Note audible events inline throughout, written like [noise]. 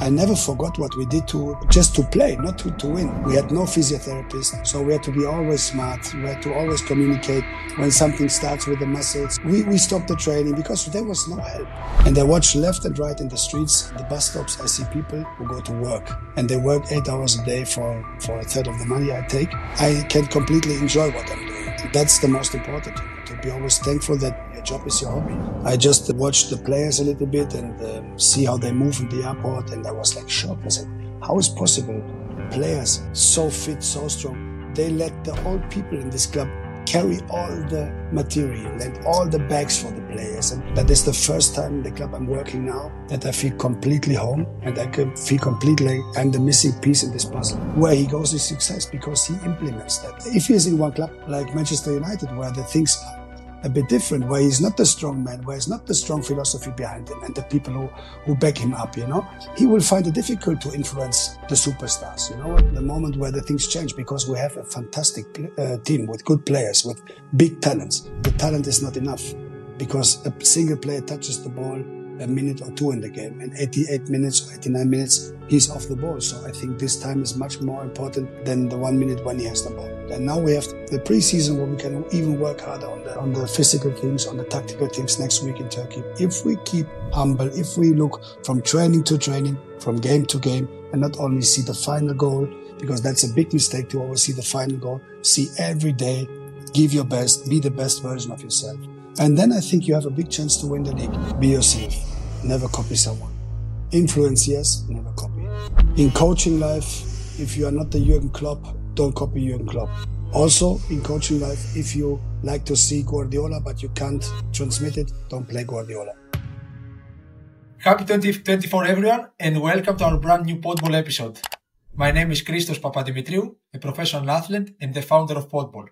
I never forgot what we did to just to play, not to, to win. We had no physiotherapist, so we had to be always smart. We had to always communicate when something starts with the muscles. We, we stopped the training because there was no help. And I watch left and right in the streets, the bus stops, I see people who go to work and they work eight hours a day for, for a third of the money I take. I can completely enjoy what I'm doing. That's the most important to be always thankful that your job is your hobby. I just watched the players a little bit and um, see how they move in the airport, and I was like shocked. I said, "How is possible? Players so fit, so strong. They let the old people in this club carry all the material and all the bags for the players. And that is the first time in the club I'm working now that I feel completely home and I can feel completely I'm the missing piece in this puzzle. Where he goes is success because he implements that. If he is in one club like Manchester United where the things a bit different, where he's not the strong man, where he's not the strong philosophy behind him and the people who, who back him up, you know, he will find it difficult to influence the superstars, you know, the moment where the things change because we have a fantastic uh, team with good players, with big talents. The talent is not enough because a single player touches the ball a minute or two in the game and 88 minutes or 89 minutes he's off the ball so i think this time is much more important than the one minute when he has the ball and now we have the preseason where we can even work harder on the, on the physical things, on the tactical things next week in Turkey. If we keep humble, if we look from training to training, from game to game, and not only see the final goal, because that's a big mistake to always see the final goal, see every day, give your best, be the best version of yourself. And then I think you have a big chance to win the league. Be yourself. Never copy someone. Influence, yes, never copy. In coaching life, if you are not the Jurgen Klopp, don't copy Jurgen Klopp. Also, in coaching life, if you like to see Guardiola but you can't transmit it, don't play Guardiola. Happy 2024 everyone and welcome to our brand new Podball episode. My name is Christos Papadimitriou, a professional athlete and the founder of Podball.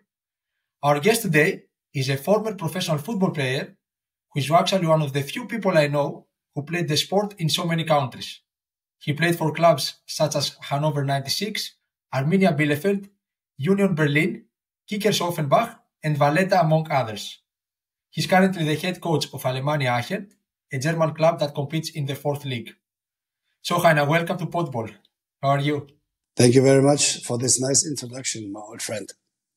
Our guest today is a former professional football player who is actually one of the few people I know who played the sport in so many countries. He played for clubs such as Hannover 96, Arminia Bielefeld, Union Berlin, Kickers Offenbach, and Valletta among others. He's currently the head coach of Alemannia Aachen, a German club that competes in the fourth league. So Heiner, welcome to Podball. How are you? Thank you very much for this nice introduction, my old friend.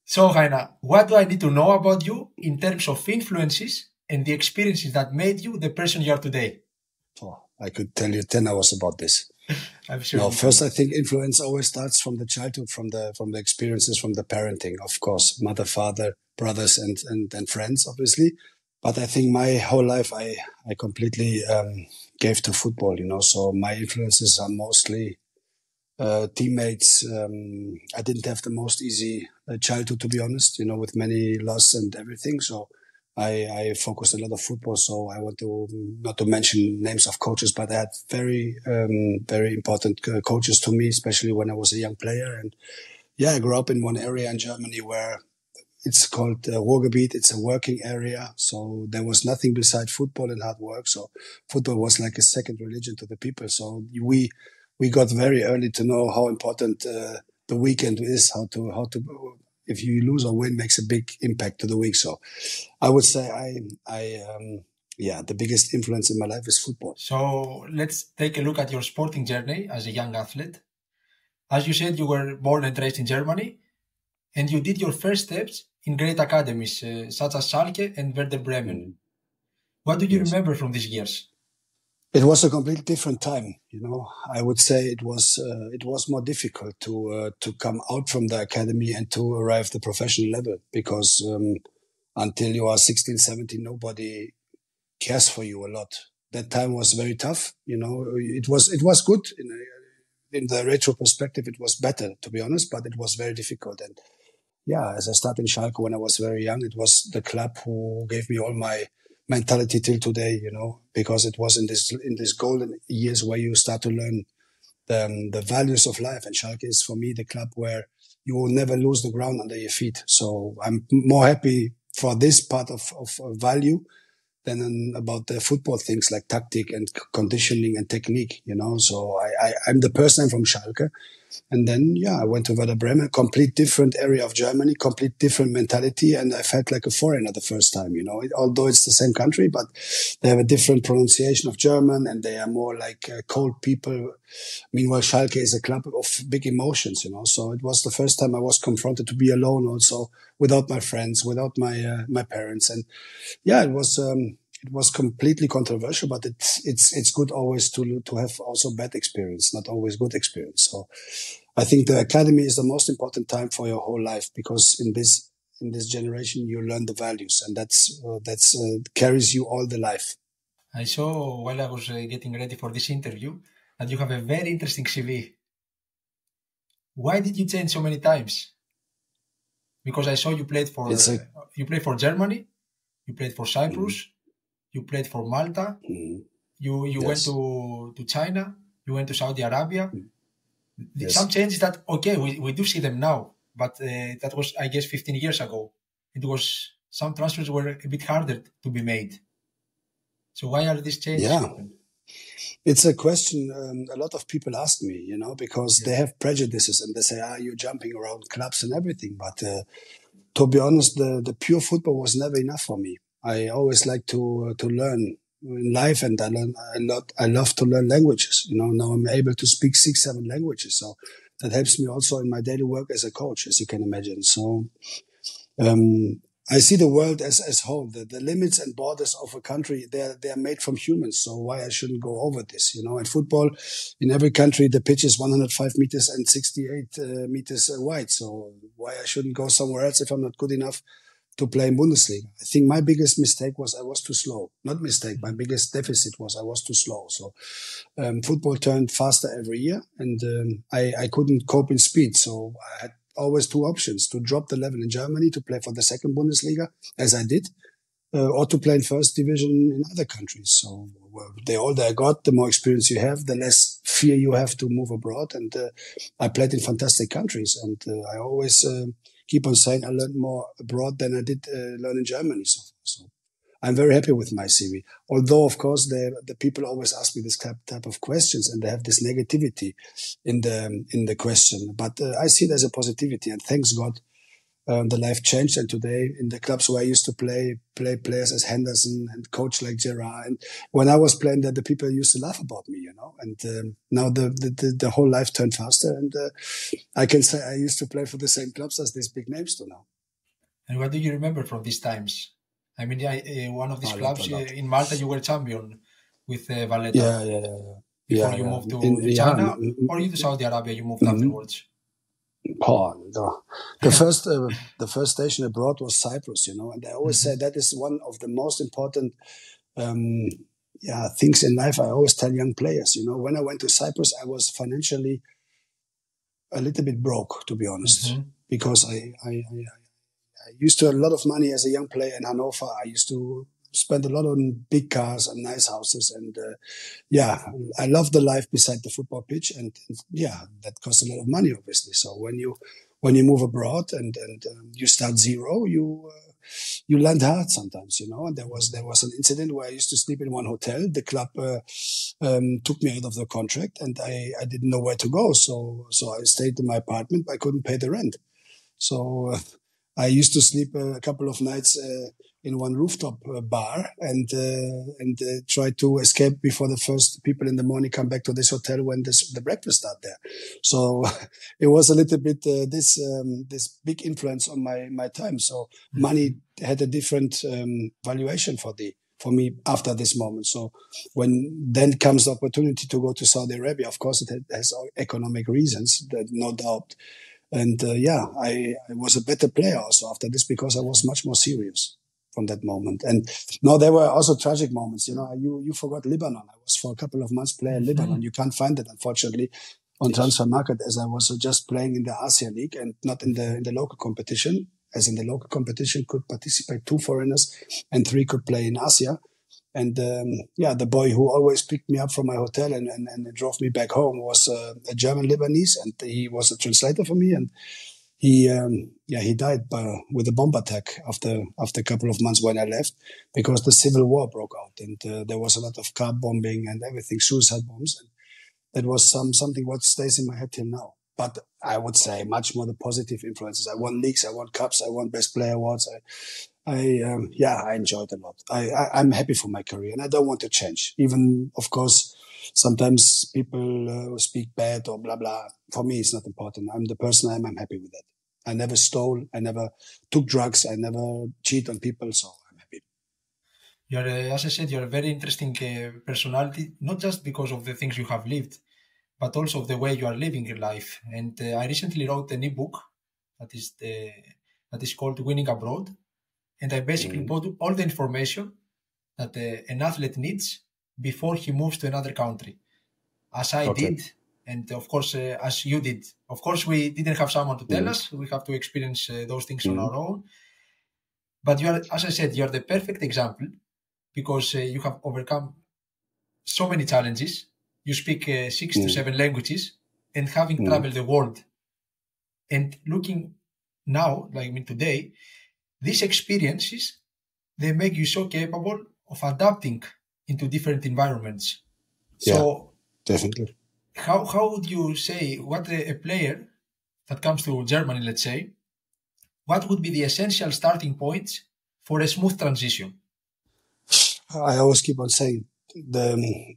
So Heiner, what do I need to know about you in terms of influences and the experiences that made you the person you are today? Oh, I could tell you 10 hours about this. [laughs] I'm sure. No, first I think influence always starts from the childhood, from the from the experiences, from the parenting, of course, mother, father, brothers, and and, and friends, obviously. But I think my whole life I I completely um, gave to football. You know, so my influences are mostly uh, teammates. Um, I didn't have the most easy uh, childhood, to be honest. You know, with many loss and everything. So I, I focused a lot of football, so I want to not to mention names of coaches, but I had very um, very important uh, coaches to me, especially when I was a young player. And yeah, I grew up in one area in Germany where it's called uh, Ruhrgebiet. It's a working area, so there was nothing beside football and hard work. So football was like a second religion to the people. So we we got very early to know how important uh, the weekend is, how to how to if you lose or win makes a big impact to the week. So I would say I, I, um, yeah, the biggest influence in my life is football. So let's take a look at your sporting journey as a young athlete. As you said, you were born and raised in Germany, and you did your first steps in great academies uh, such as Schalke and Werder Bremen. Mm. What do you yes. remember from these years? It was a completely different time. You know, I would say it was uh, it was more difficult to uh, to come out from the academy and to arrive the professional level because um, until you are 16, 17, nobody cares for you a lot. That time was very tough. You know, it was it was good in, in the retro perspective. It was better to be honest, but it was very difficult. And yeah, as I started in Schalke when I was very young, it was the club who gave me all my mentality till today, you know, because it was in this, in this golden years where you start to learn the, um, the values of life. And Schalke is for me the club where you will never lose the ground under your feet. So I'm more happy for this part of, of, value than about the football things like tactic and conditioning and technique, you know. So I, I, I'm the person from Schalke And then, yeah, I went to Werder Bremen, complete different area of Germany, complete different mentality. And I felt like a foreigner the first time, you know, although it's the same country, but they have a different pronunciation of German and they are more like uh, cold people. Meanwhile, Schalke is a club of big emotions, you know, so it was the first time I was confronted to be alone also without my friends, without my, uh, my parents. And yeah, it was, um, it was completely controversial, but it's it's it's good always to to have also bad experience, not always good experience. So I think the academy is the most important time for your whole life because in this in this generation you learn the values, and that's uh, that's uh, carries you all the life. I saw while I was uh, getting ready for this interview that you have a very interesting CV. Why did you change so many times? Because I saw you played for a, you played for Germany, you played for Cyprus. Mm-hmm you played for Malta. Mm-hmm. You you yes. went to to China. You went to Saudi Arabia. Mm-hmm. Yes. Some changes that okay we, we do see them now, but uh, that was I guess 15 years ago. It was some transfers were a bit harder to be made. So why are these changes? Yeah. It's a question um, a lot of people ask me, you know, because yeah. they have prejudices and they say, "Ah, you're jumping around clubs and everything." But uh, to be honest, the, the pure football was never enough for me. I always like to uh, to learn in life, and I learn a lot. I love to learn languages. You know, now I'm able to speak six, seven languages, so that helps me also in my daily work as a coach, as you can imagine. So. Um, I see the world as as whole. The, the limits and borders of a country they're they're made from humans. So why I shouldn't go over this? You know, in football, in every country the pitch is 105 meters and 68 uh, meters wide. So why I shouldn't go somewhere else if I'm not good enough to play in Bundesliga. I think my biggest mistake was I was too slow. Not mistake, my biggest deficit was I was too slow. So um, football turned faster every year, and um, I, I couldn't cope in speed. So I had always two options: to drop the level in Germany to play for the second Bundesliga, as I did, uh, or to play in first division in other countries. So well, the older I got, the more experience you have, the less fear you have to move abroad. And uh, I played in fantastic countries, and uh, I always uh, keep on saying I learned more abroad than I did uh, learn in Germany so. So I'm very happy with my CV. Although, of course, the, the people always ask me this type of questions and they have this negativity in the, in the question. But uh, I see it as a positivity and thanks God um, the life changed. And today in the clubs where I used to play, play players as Henderson and coach like Gerrard. And when I was playing there, the people used to laugh about me, you know, and um, now the, the, the, whole life turned faster. And uh, I can say I used to play for the same clubs as these big names do now. And what do you remember from these times? I mean, I, uh, one of these clubs uh, in Malta, you were champion with uh, Valletta. Yeah, yeah, yeah. Before yeah, you yeah. moved to in, China, yeah. or you to Saudi Arabia, you moved mm-hmm. afterwards. Oh, no. The first, uh, the first station abroad was Cyprus, you know, and I always mm-hmm. say that is one of the most important, um, yeah, things in life. I always tell young players, you know, when I went to Cyprus, I was financially a little bit broke, to be honest, mm-hmm. because I, I, I, I used to have a lot of money as a young player in Hanover. I used to spent a lot on big cars and nice houses. And uh, yeah, I love the life beside the football pitch. And, and, yeah, that costs a lot of money, obviously. So when you when you move abroad and and um, you start zero, you uh, you land hard sometimes, you know. And there was there was an incident where I used to sleep in one hotel. The club uh, um, took me out of the contract, and I I didn't know where to go. So so I stayed in my apartment. I couldn't pay the rent, so uh, I used to sleep a couple of nights uh, in one rooftop uh, bar and uh, and uh, try to escape before the first people in the morning come back to this hotel when this, the breakfast start there. So [laughs] it was a little bit uh, this um, this big influence on my my time. So mm-hmm. money had a different um, valuation for the for me after this moment. So when then comes the opportunity to go to Saudi Arabia, of course it has economic reasons, no doubt. And uh, yeah, I, I was a better player also after this because I was much more serious from that moment. And no, there were also tragic moments. You know, you you forgot Lebanon. I was for a couple of months playing mm-hmm. Lebanon. You can't find it, unfortunately, on transfer market as I was just playing in the Asia League and not in the in the local competition. As in the local competition, could participate two foreigners and three could play in Asia. And um, yeah, the boy who always picked me up from my hotel and, and, and drove me back home was uh, a German Lebanese, and he was a translator for me. And he um, yeah he died by, with a bomb attack after after a couple of months when I left because the civil war broke out and uh, there was a lot of car bombing and everything suicide bombs and that was some something what stays in my head till now but I would say much more the positive influences. I won leagues, I won cups, I won best player awards. I, I um, yeah, I enjoyed a lot. I, I, am happy for my career, and I don't want to change. Even, of course, sometimes people uh, speak bad or blah blah. For me, it's not important. I'm the person I am. I'm happy with that. I never stole. I never took drugs. I never cheat on people. So I'm happy. You're, uh, as I said, you're a very interesting uh, personality, not just because of the things you have lived, but also the way you are living your life. And uh, I recently wrote an ebook that is the, that is called Winning Abroad, and I basically mm-hmm. put all the information that uh, an athlete needs before he moves to another country, as I okay. did, and of course uh, as you did. Of course, we didn't have someone to tell mm. us; we have to experience uh, those things mm. on our own. But you are, as I said, you are the perfect example because uh, you have overcome so many challenges. You speak uh, six mm. to seven languages, and having mm. traveled the world, and looking now, like I mean today, these experiences they make you so capable of adapting into different environments. So yeah, definitely. How how would you say what a, a player that comes to Germany, let's say, what would be the essential starting points for a smooth transition? I always keep on saying the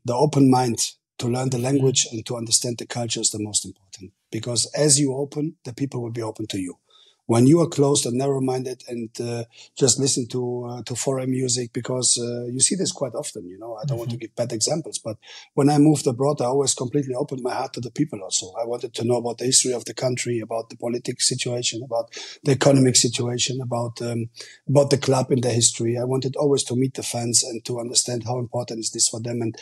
the open mind to learn the language mm. and to understand the culture is the most important because as you open, the people will be open to you when you are closed and narrow-minded and uh, just listen to uh, to foreign music because uh, you see this quite often you know i don't mm-hmm. want to mm-hmm. give bad examples but when i moved abroad i always completely opened my heart to the people also i wanted to know about the history of the country about the political situation about the economic situation about um, about the club in the history i wanted always to meet the fans and to understand how important is this for them and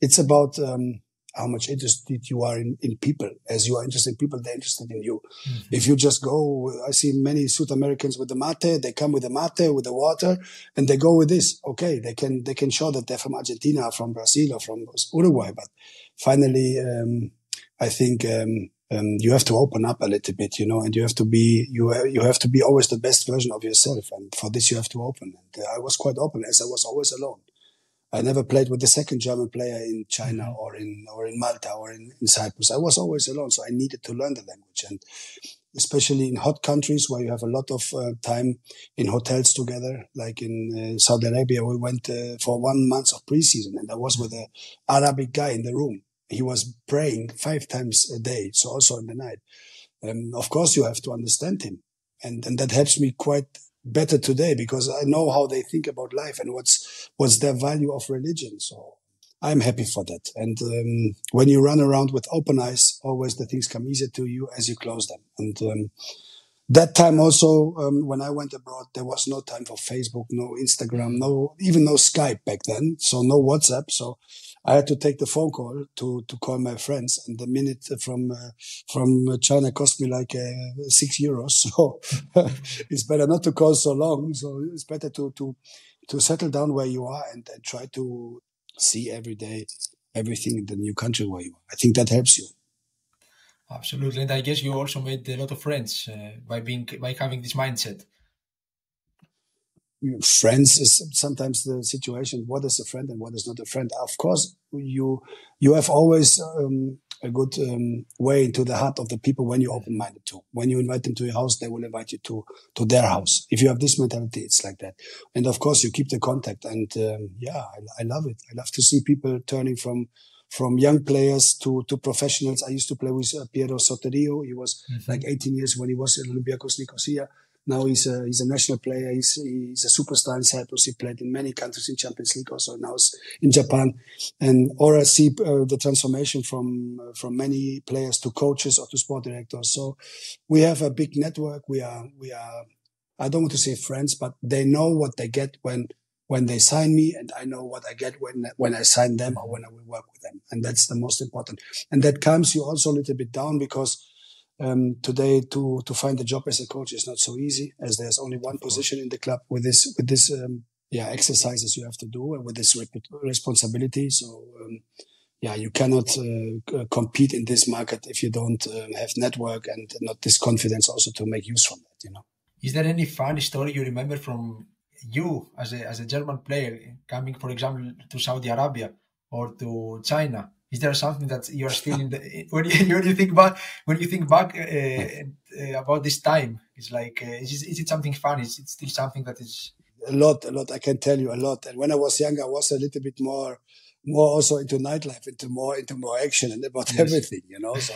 it's about um, how much interested you are in, in people. As you are interested in people, they're interested in you. Mm-hmm. If you just go, I see many South Americans with the mate, they come with the mate, with the water, and they go with this. Okay, they can, they can show that they're from Argentina, from Brazil, or from Uruguay. But finally, um, I think, um, um, you have to open up a little bit, you know, and you have to be, you, you have to be always the best version of yourself. And for this, you have to open. And uh, I was quite open as I was always alone. I never played with the second German player in China mm-hmm. or in or in Malta or in, in Cyprus. I was always alone, so I needed to learn the language, and especially in hot countries where you have a lot of uh, time in hotels together, like in uh, Saudi Arabia, we went uh, for one month of preseason, and I was with an Arabic guy in the room. He was praying five times a day, so also in the night. Um, of course, you have to understand him, and and that helps me quite better today because I know how they think about life and what's what's their value of religion. So I'm happy for that. And um, when you run around with open eyes, always the things come easier to you as you close them. And um, that time also, um, when I went abroad, there was no time for Facebook, no Instagram, no even no Skype back then, so no WhatsApp. So I had to take the phone call to to call my friends, and the minute from uh, from China cost me like uh, six euros. [laughs] So it's better not to call so long. So it's better to to to settle down where you are and, and try to see every day everything in the new country where you are. I think that helps you. Absolutely, and I guess you also made a lot of friends uh, by being by having this mindset friends is sometimes the situation what is a friend and what is not a friend. Of course you you have always um, a good um, way into the heart of the people when you're open-minded to. When you invite them to your house they will invite you to to their house. If you have this mentality it's like that. And of course you keep the contact and um, yeah I, I, love it. I love to see people turning from from young players to to professionals. I used to play with uh, piero Sotiriou. He was mm-hmm. like 18 years when he was in olympiacos nicosia now he's a he's a national player. He's he's a superstar in Cyprus. He played in many countries in Champions League. Also now he's in Japan, and or I see uh, the transformation from uh, from many players to coaches or to sport directors. So we have a big network. We are we are. I don't want to say friends, but they know what they get when when they sign me, and I know what I get when when I sign them or when I will work with them, and that's the most important. And that calms you also a little bit down because um, today, to to find a job as a coach is not so easy, as there's only one position in the club with this with this um, yeah exercises you have to do and with this responsibility. So um, yeah, you cannot uh, compete in this market if you don't uh, have network and not this confidence also to make use from that. You know. Is there any funny story you remember from you as a as a German player coming, for example, to Saudi Arabia or to China Is there something that you are still in the [laughs] when you, [laughs] when you think back when you think back uh, uh, about this time? It's like uh, is, is it something fun? Is it still something that is a lot, a lot. I can tell you a lot. And when I was younger, I was a little bit more, more also into nightlife, into more, into more action and about yes. everything, you know. So,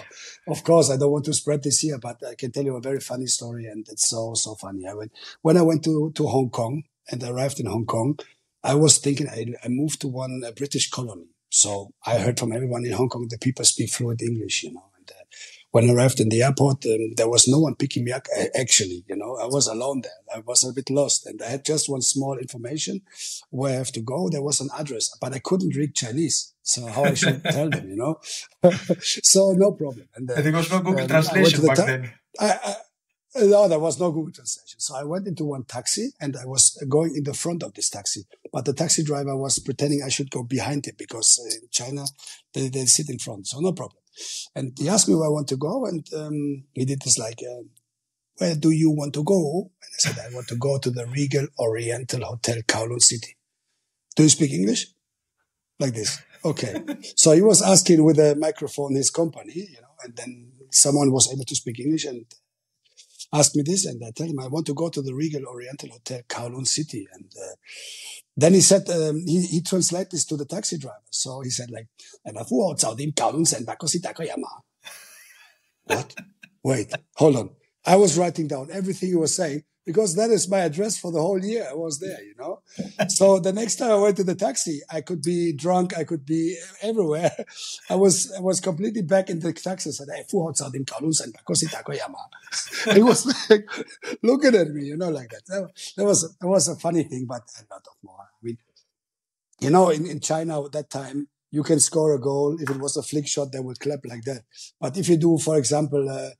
of course, I don't want to spread this here, but I can tell you a very funny story, and it's so so funny. I went when I went to to Hong Kong and arrived in Hong Kong. I was thinking I, I moved to one British colony. So I heard from everyone in Hong Kong that people speak fluent English, you know. And uh, when I arrived in the airport, um, there was no one picking me up. Actually, you know, I was alone there. I was a bit lost, and I had just one small information where I have to go. There was an address, but I couldn't read Chinese, so how I should tell them, you know. [laughs] so no problem. And uh, there was no Google uh, Translation back then. I, I, no, there was no Google Translation. So I went into one taxi and I was going in the front of this taxi. But the taxi driver was pretending I should go behind him because in China, they, they sit in front. So no problem. And he asked me where I want to go. And um, he did this like, uh, where do you want to go? And I said, I want to go to the Regal Oriental Hotel, Kowloon City. Do you speak English? Like this. Okay. [laughs] so he was asking with a microphone his company, you know, and then someone was able to speak English and asked me this, and I tell him I want to go to the Regal Oriental Hotel, Kowloon City, and uh, then he said um, he he translated this to the taxi driver. So he said like, [laughs] What? Wait, hold on. I was writing down everything he was saying because that is my address for the whole year. I was there, you know. so the next time I went to the taxi, I could be drunk, I could be everywhere. [laughs] I was I was completely back in the taxi. I Said, "Hey, He [laughs] was like looking at me, you know, like that. That was that was a funny thing, but a lot of more. I mean, you know, in, in China at that time, you can score a goal. If it was a flick shot, they would clap like that. But if you do, for example, uh,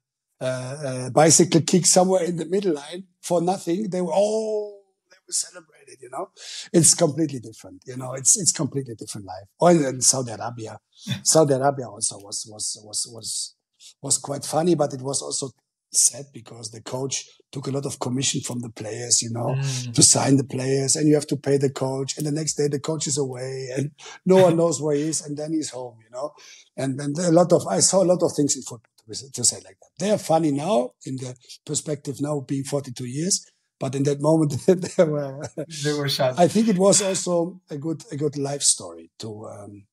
uh, bicycle kick somewhere in the middle line for nothing, they were all they were celebrated. You know, it's completely different. You know, it's it's completely different life. Or in Saudi Arabia, Saudi Arabia also was was was was was quite funny, but it was also sad because the coach took a lot of commission from the players, you know, mm. to sign the players and you have to pay the coach. And the next day the coach is away and no one knows where he is. And then he's home, you know, and then a lot of, I saw a lot of things in football to say like that. They are funny now in the perspective now being 42 years, but in that moment [laughs] they were they were shot. I think it was also a good a good life story to um,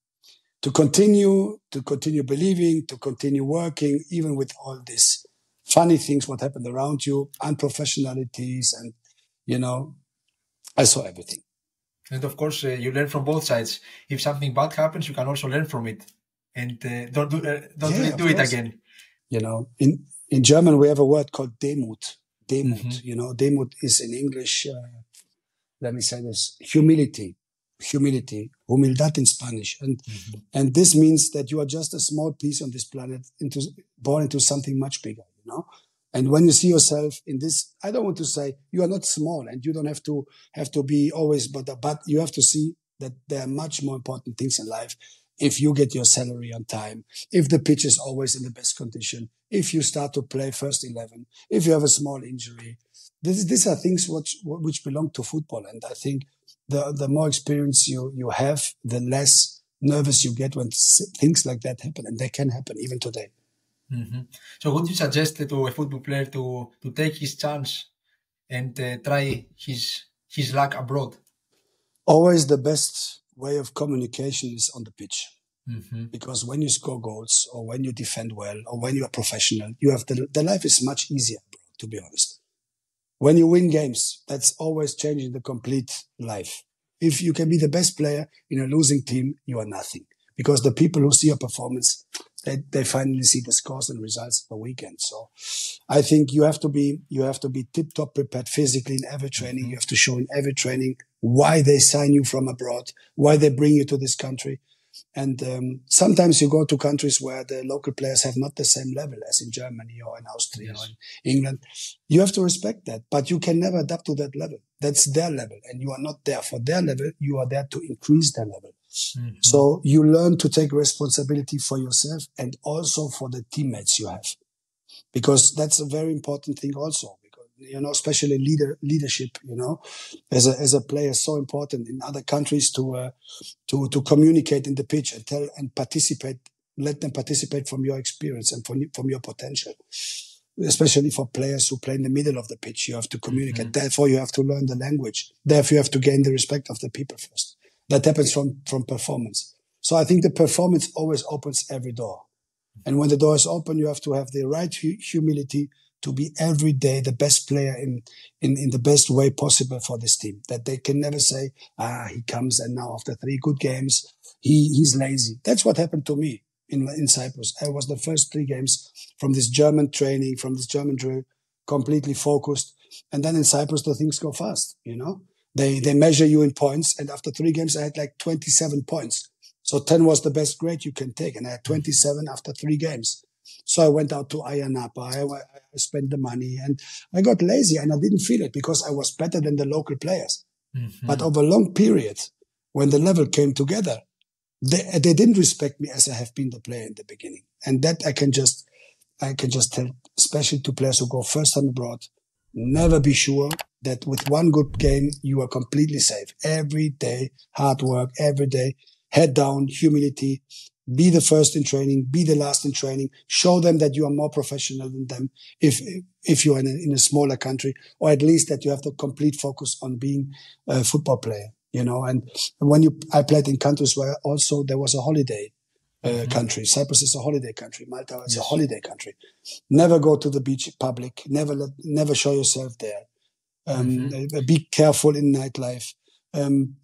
to continue to continue believing, to continue working, even with all these funny things what happened around you, unprofessionalities, and you know, I saw everything. And of course, uh, you learn from both sides. If something bad happens, you can also learn from it, and uh, don't do uh, don't yeah, do it again. You know, in, in German, we have a word called Demut. Demut, mm-hmm. you know, Demut is in English, uh, let me say this, humility, humility, humildad in Spanish. And, mm-hmm. and this means that you are just a small piece on this planet into, born into something much bigger, you know? And when you see yourself in this, I don't want to say you are not small and you don't have to have to be always, but, but you have to see that there are much more important things in life if you get your salary on time, if the pitch is always in the best condition, if you start to play first 11, if you have a small injury. This, these are things which, which belong to football. And I think the, the more experience you, you have, the less nervous you get when things like that happen. And they can happen even today. Mm-hmm. So would you suggest to a football player to, to take his chance and uh, try his, his luck abroad? Always the best way of communication is on the pitch. Mm-hmm. Because when you score goals or when you defend well or when you are professional, you have the, the life is much easier, to be honest. When you win games, that's always changing the complete life. If you can be the best player in a losing team, you are nothing because the people who see your performance, they, they finally see the scores and results of the weekend. So I think you have to be, you have to be tip top prepared physically in every training. You have to show in every training why they sign you from abroad, why they bring you to this country. And um, sometimes you go to countries where the local players have not the same level as in Germany or in Austria yes. or in England. You have to respect that, but you can never adapt to that level. That's their level, and you are not there for their level. You are there to increase their level. Mm-hmm. So you learn to take responsibility for yourself and also for the teammates you have, because that's a very important thing also Because you know, especially leader leadership. You know, as a as a player, so important in other countries to uh, to to communicate in the pitch and tell and participate. Let them participate from your experience and from from your potential. Especially for players who play in the middle of the pitch, you have to communicate. Mm-hmm. Therefore, you have to learn the language. Therefore, you have to gain the respect of the people first. That happens from from performance. So I think the performance always opens every door. And when the door is open, you have to have the right hu- humility to be every day the best player in, in, in the best way possible for this team. That they can never say, ah, he comes and now after three good games, he, he's lazy. That's what happened to me in, in Cyprus. I was the first three games from this German training, from this German drill, completely focused. And then in Cyprus, the things go fast, you know? They, they measure you in points. And after three games, I had like 27 points. So 10 was the best grade you can take. And I had 27 after three games. So I went out to Ayia Napa. I, I spent the money and I got lazy and I didn't feel it because I was better than the local players. Mm-hmm. But over a long period, when the level came together, they, they didn't respect me as I have been the player in the beginning. And that I can just, I can just tell, especially to players who go first time abroad, never be sure that with one good game, you are completely safe. Every day, hard work, every day, head down, humility, be the first in training, be the last in training, show them that you are more professional than them if, if you're in a, in a smaller country, or at least that you have the complete focus on being a football player, you know, and when you, I played in countries where also there was a holiday. Uh, mm-hmm. country. Cyprus is a holiday country. Malta is yes. a holiday country. Never go to the beach public. Never let, never show yourself there. Um, mm-hmm. Be careful in nightlife. Um,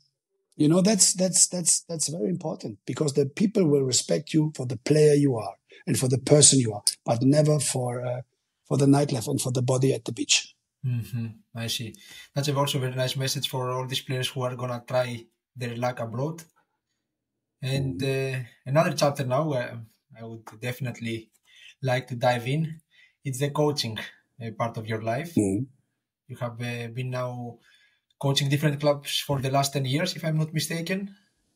you know, that's, that's, that's, that's very important because the people will respect you for the player you are and for the person you are, but never for, uh, for the nightlife and for the body at the beach. Mm-hmm. I see. That's also a very nice message for all these players who are going to try their luck abroad. And uh, another chapter now, uh, I would definitely like to dive in. It's the coaching uh, part of your life. Mm-hmm. You have uh, been now coaching different clubs for the last 10 years, if I'm not mistaken.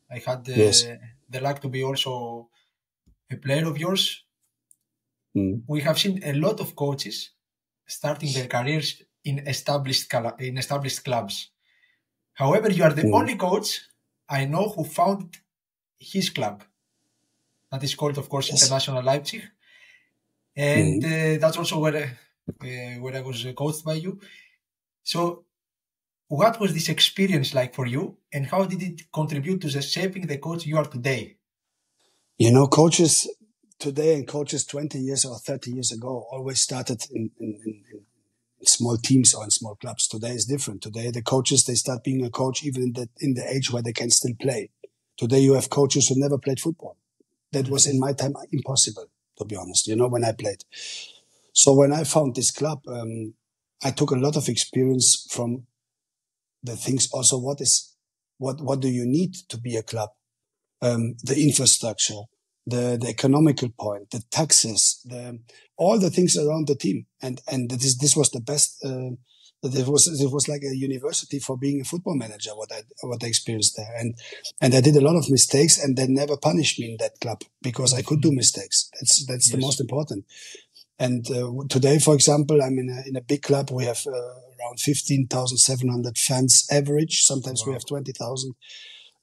I had the, yes. the luck to be also a player of yours. Mm. We have seen a lot of coaches starting their careers in established in established clubs. However, you are the mm. only coach I know who founded his club. That is called, of course, yes. International Leipzig, and mm. uh, that's also where uh, where I was coached by you. So what was this experience like for you, and how did it contribute to the shaping the coach you are today? You know, coaches today and coaches 20 years or 30 years ago always started in, in, in, in small teams or in small clubs. Today is different. Today, the coaches, they start being a coach even in the, in the age where they can still play. Today, you have coaches who never played football. That was in my time impossible, to be honest, you know, when I played. So when I found this club, um, I took a lot of experience from the things also what is what what do you need to be a club um, the infrastructure the the economical point the taxes the all the things around the team and and this this was the best uh, it was it was like a university for being a football manager what I what I experienced there and and I did a lot of mistakes and they never punished me in that club because I could do mistakes that's that's yes. the most important and uh, today for example I'm in a in a big club we have uh, around 15,700 fans average. Sometimes wow. we have 20,000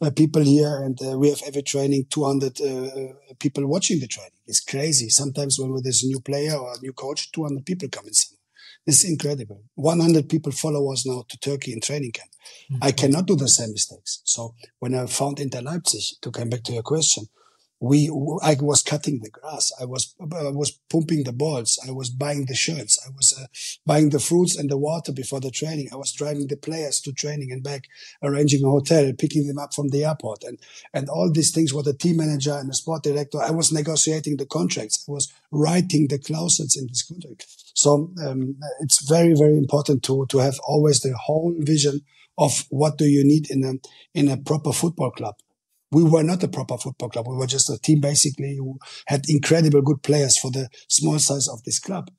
uh, people here and uh, we have every training 200 uh, uh, people watching the training. It's crazy. Sometimes when there's a new player or a new coach, 200 people come in. It's incredible. 100 people follow us now to Turkey in training camp. Mm-hmm. I cannot do the same mistakes. So when I found Inter Leipzig, to come back to your question, we I was cutting the grass. I was I was pumping the balls. I was buying the shirts. I was uh, buying the fruits and the water before the training. I was driving the players to training and back, arranging a hotel, picking them up from the airport, and and all these things. With the team manager and the sport director, I was negotiating the contracts. I was writing the clauses in this contract. So um, it's very very important to to have always the whole vision of what do you need in a in a proper football club we were not a proper football club. We were just a team basically who had incredible good players for the small size of this club.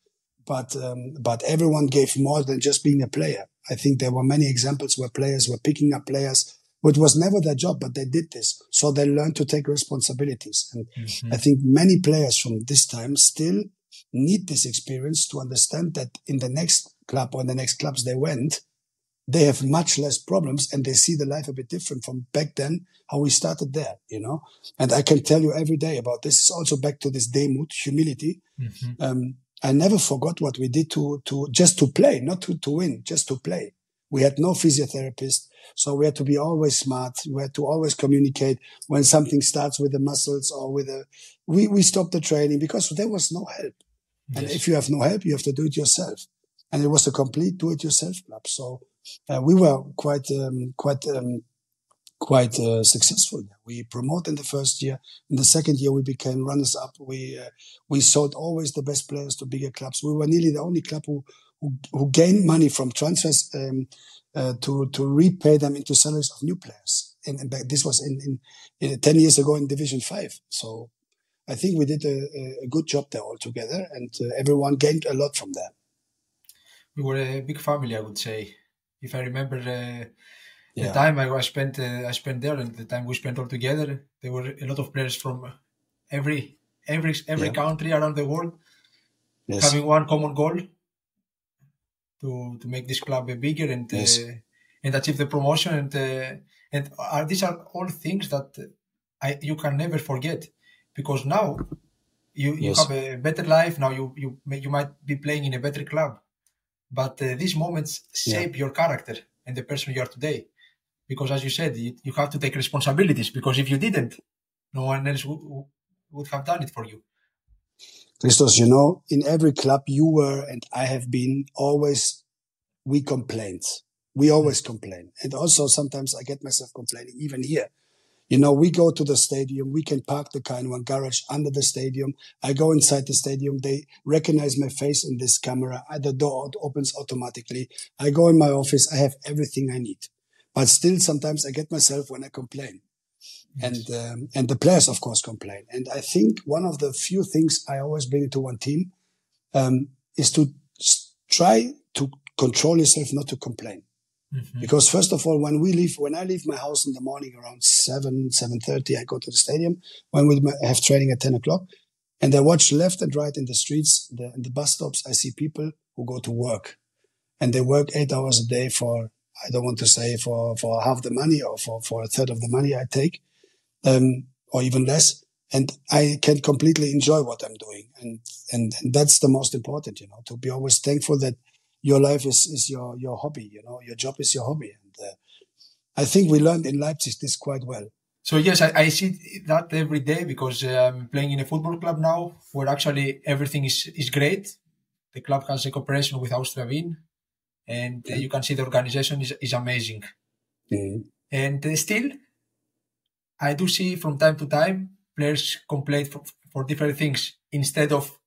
But, um, but everyone gave more than just being a player. I think there were many examples where players were picking up players, which was never their job, but they did this. So they learned to take responsibilities. And mm-hmm. I think many players from this time still need this experience to understand that in the next club or in the next clubs they went, they have much less problems and they see the life a bit different from back then, how we started there, you know? And I can tell you every day about this is also back to this demut, humility. Mm-hmm. Um, I never forgot what we did to, to just to play, not to, to win, just to play. We had no physiotherapist. So we had to be always smart. We had to always communicate when something starts with the muscles or with a, we, we stopped the training because there was no help. Yes. And if you have no help, you have to do it yourself. And it was a complete do it yourself club. So uh, we were quite um, quite um, quite uh, successful. We promoted in the first year. In the second year, we became runners up. We uh, we sold always the best players to bigger clubs. We were nearly the only club who who, who gained money from transfers um, uh, to to repay them into salaries of new players. And, and this was in, in, in, ten years ago in Division Five. So I think we did a, a good job there altogether, and uh, everyone gained a lot from that. We were a big family, I would say if I remember uh, yeah. the time I, spent uh, I spent there and the time we spent all together, there were a lot of players from every every every yeah. country around the world yes. having one common goal to to make this club bigger and yes. uh, and achieve the promotion and uh, and are, these are all things that I you can never forget because now you, you yes. have a better life now you you you might be playing in a better club. But uh, these moments shape yeah. your character and the person you are today. Because as you said you, you, have to take responsibilities because if you didn't no one else would, would have done it for you. Christos you know in every club you were and i have been always we complained. We always complain. And also sometimes i get myself complaining even here you know, we go to the stadium, we can park the car in one garage under the stadium. I go inside the stadium. They recognize my face in this camera. The door opens automatically. I go in my office. I have everything I need. But still, sometimes I get myself when I complain. And, um, and the players, of course, complain. And I think one of the few things I always bring to one team, um, is to try to control yourself, not to complain. Mm-hmm. Because first of all, when we leave, when I leave my house in the morning around seven, seven thirty, I go to the stadium. When we have training at ten o'clock, and I watch left and right in the streets, the, in the bus stops, I see people who go to work, and they work eight hours a day for I don't want to say for for half the money or for for a third of the money I take, um, or even less. And I can completely enjoy what I'm doing, and, and and that's the most important, you know, to be always thankful that your life is, is your, your hobby, you know, your job is your hobby. And uh, I think we learned in Leipzig this quite well. So yes, I, I see that every day because I'm playing in a football club now where actually everything is, is great. The club has a cooperation with Austria Wien and uh, you can see the organization is, is amazing. Mm-hmm. And uh, still, I do see from time to time players complain for, for different things instead of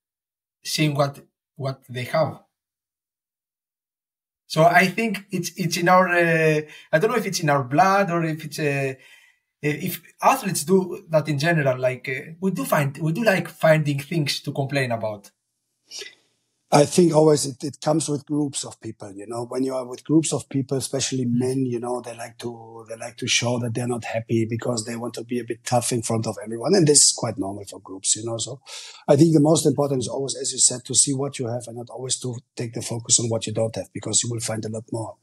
seeing what what they have. So I think it's it's in our uh, I don't know if it's in our blood or if it's uh, if athletes do that in general. Like uh, we do find we do like finding things to complain about. I think always it, it comes with groups of people, you know, when you are with groups of people, especially mm. men, you know, they like to, they like to show that they're not happy because they want to be a bit tough in front of everyone. And this is quite normal for groups, you know, so I think the most important is always, as you said, to see what you have and not always to take the focus on what you don't have because you will find a lot more,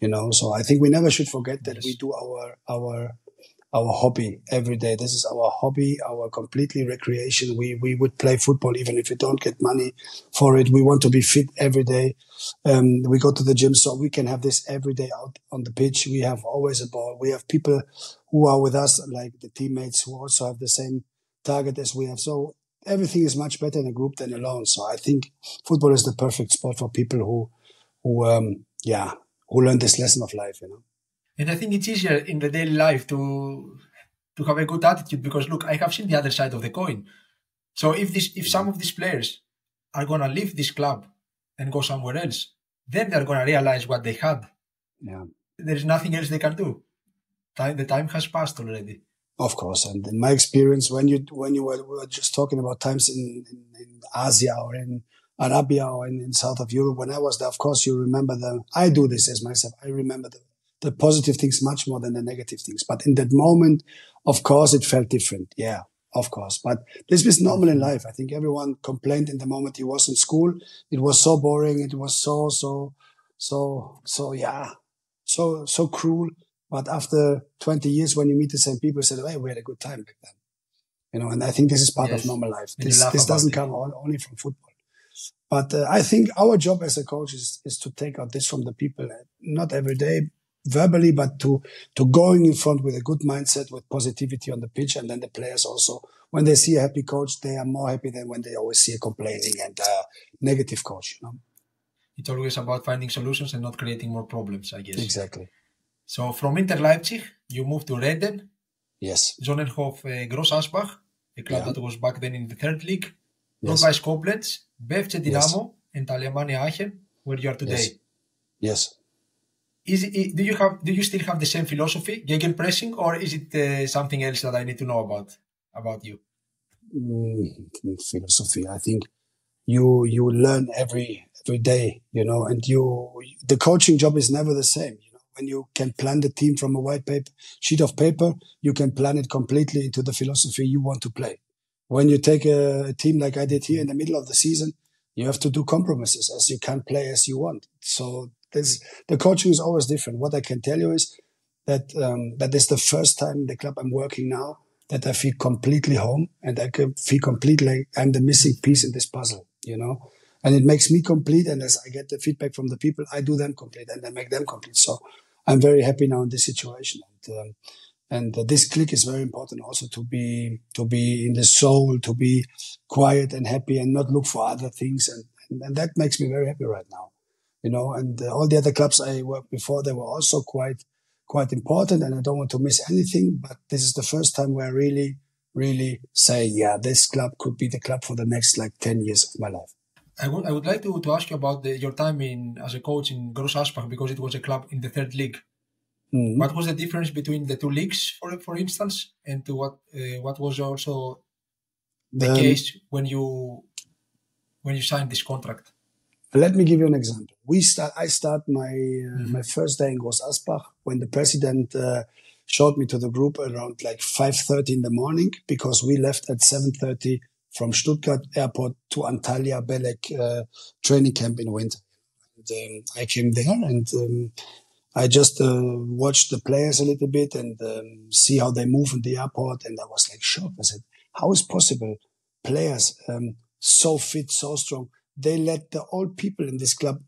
you know, so I think we never should forget that yes. we do our, our, our hobby every day. This is our hobby, our completely recreation. We we would play football even if we don't get money for it. We want to be fit every day. Um, we go to the gym so we can have this every day out on the pitch. We have always a ball. We have people who are with us, like the teammates who also have the same target as we have. So everything is much better in a group than alone. So I think football is the perfect sport for people who who um, yeah who learn this lesson of life. You know. And I think it's easier in the daily life to to have a good attitude because look, I have seen the other side of the coin. So if this if some of these players are gonna leave this club and go somewhere else, then they're gonna realize what they had. Yeah. There's nothing else they can do. Time the time has passed already. Of course, and in my experience, when you when you were, were just talking about times in, in, in Asia or in Arabia or in, in South of Europe, when I was there, of course, you remember them. I do this as myself. I remember the the positive things much more than the negative things. But in that moment, of course, it felt different. Yeah. of course. But this is normal in life. I think everyone complained in the moment he was in school. It was so boring. It was so, so, so, so, yeah, so, so cruel. But after 20 years, when you meet the same people, you say, hey, we had a good time back then. You know, and I think this is part yes. of normal life. this, this doesn't come only from football. But uh, I think our job as a coach is, is to take out this from the people, not every day, verbally, but to, to going in front with a good mindset, with positivity on the pitch. And then the players also, when they see a happy coach, they are more happy than when they always see a complaining and uh, negative coach. You know? It's always about finding solutions and not creating more problems, I guess. Exactly. So from Inter Leipzig, you moved to Reden. Yes. Sonnenhof uh, Großaspach, a club yeah. that was back then in the third league. Yes. Rot-Weiß Koblenz, BFC Dynamo, yes. and Alemannia Aachen, where you are today. Yes. yes is it, do you have do you still have the same philosophy, pressing, or is it uh, something else that I need to know about about you? Mm, philosophy. I think you you learn every every day, you know, and you the coaching job is never the same. You know, when you can plan the team from a white paper sheet of paper, you can plan it completely into the philosophy you want to play. When you take a, a team like I did here in the middle of the season, you have to do compromises as you can't play as you want. So the coaching is always different. What I can tell you is that um, that is the first time in the club I'm working now that I feel completely home and I can feel completely I'm the missing piece in this puzzle, you know. And it makes me complete. And as I get the feedback from the people, I do them complete and I make them complete. So I'm very happy now in this situation. And, um, and uh, this click is very important also to be to be in the soul, to be quiet and happy, and not look for other things. And, and, and that makes me very happy right now you know, and uh, all the other clubs I worked before, they were also quite, quite important. And I don't want to miss anything, but this is the first time where I really, really say, yeah, this club could be the club for the next like 10 years of my life. I would, I would like to, to ask you about the, your time in as a coach in Großaspach because it was a club in the third league. Mm-hmm. What was the difference between the two leagues, for for instance, and to what uh, what was also the um, case when you when you signed this contract? Let me give you an example. We start. I start my uh, mm-hmm. my first day in Großaspach when the president uh, showed me to the group around like five thirty in the morning because we left at seven thirty from Stuttgart airport to Antalya Belek uh, training camp in winter. And, um, I came there and um, I just uh, watched the players a little bit and um, see how they move in the airport. And I was like shocked. I said, "How is possible? Players um, so fit, so strong." They let the old people in this club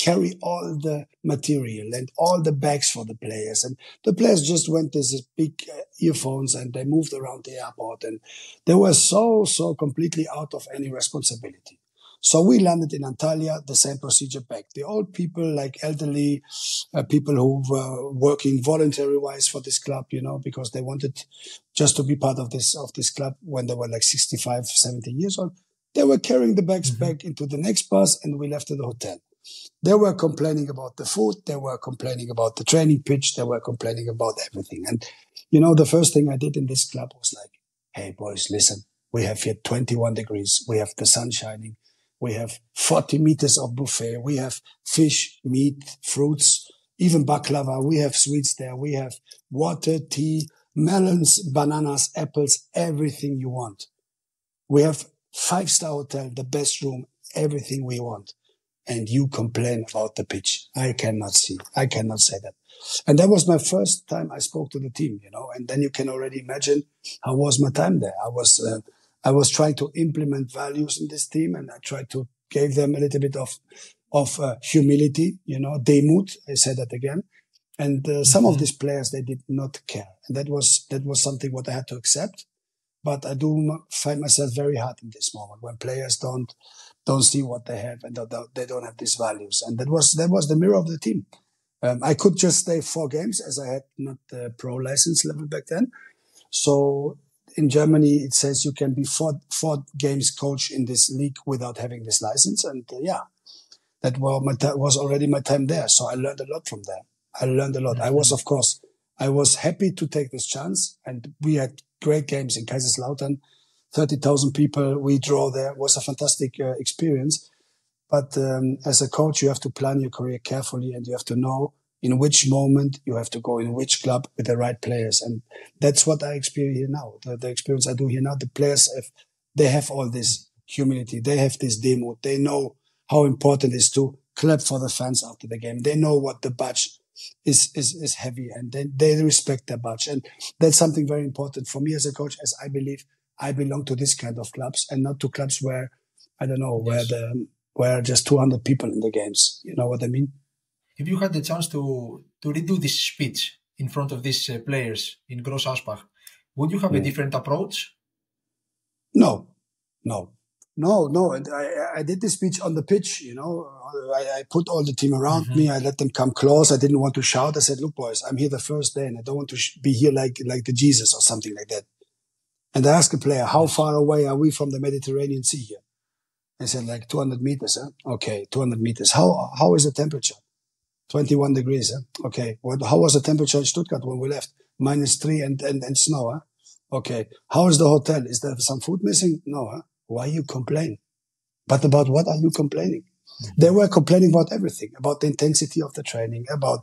carry all the material and all the bags for the players. And the players just went with these big uh, earphones and they moved around the airport and they were so, so completely out of any responsibility. So we landed in Antalya, the same procedure back. The old people, like elderly uh, people who were working voluntary wise for this club, you know, because they wanted just to be part of this, of this club when they were like 65, 70 years old. They were carrying the bags mm-hmm. back into the next bus and we left at the hotel. They were complaining about the food. They were complaining about the training pitch. They were complaining about everything. And, you know, the first thing I did in this club was like, Hey boys, listen, we have here 21 degrees. We have the sun shining. We have 40 meters of buffet. We have fish, meat, fruits, even baklava. We have sweets there. We have water, tea, melons, bananas, apples, everything you want. We have five star hotel, the best room, everything we want. And you complain about the pitch. I cannot see. I cannot say that. And that was my first time I spoke to the team, you know, and then you can already imagine how was my time there. I was, uh, I was trying to implement values in this team and I tried to give them a little bit of, of uh, humility, you know, demut. I said that again. And uh, some mm-hmm. of these players, they did not care. And that was, that was something what I had to accept. But I do find myself very hard in this moment when players don't don't see what they have and they don't have these values. And that was that was the mirror of the team. Um, I could just stay four games as I had not the pro license level back then. So in Germany, it says you can be four, four games coach in this league without having this license. And uh, yeah, that was, my t- was already my time there. So I learned a lot from there. I learned a lot. Mm-hmm. I was, of course, I was happy to take this chance and we had great games in Kaiserslautern. 30,000 people we draw there was a fantastic uh, experience. But um, as a coach, you have to plan your career carefully and you have to know in which moment you have to go in which club with the right players. And that's what I experience here now. The, the experience I do here now, the players have, they have all this humility. They have this demut. They know how important it is to clap for the fans after the game. They know what the badge is, is, is heavy and they, they respect their badge. And that's something very important for me as a coach, as I believe I belong to this kind of clubs and not to clubs where, I don't know, where the, where just 200 people in the games. You know what I mean? If you had the chance to, to redo this speech in front of these uh, players in Großaspach, would you have a different approach? No, no, no, no. I, I did the speech on the pitch, you know. I, I put all the team around mm-hmm. me. I let them come close. I didn't want to shout. I said, look, boys, I'm here the first day and I don't want to sh- be here like, like the Jesus or something like that. And I asked the player, how far away are we from the Mediterranean Sea here? I said, like 200 meters. Huh? Okay, 200 meters. How, how is the temperature? 21 degrees. Huh? Okay. What, how was the temperature in Stuttgart when we left? Minus three and, and, and snow. Huh? Okay. How is the hotel? Is there some food missing? No. Huh? Why you complain? But about what are you complaining? They were complaining about everything, about the intensity of the training, about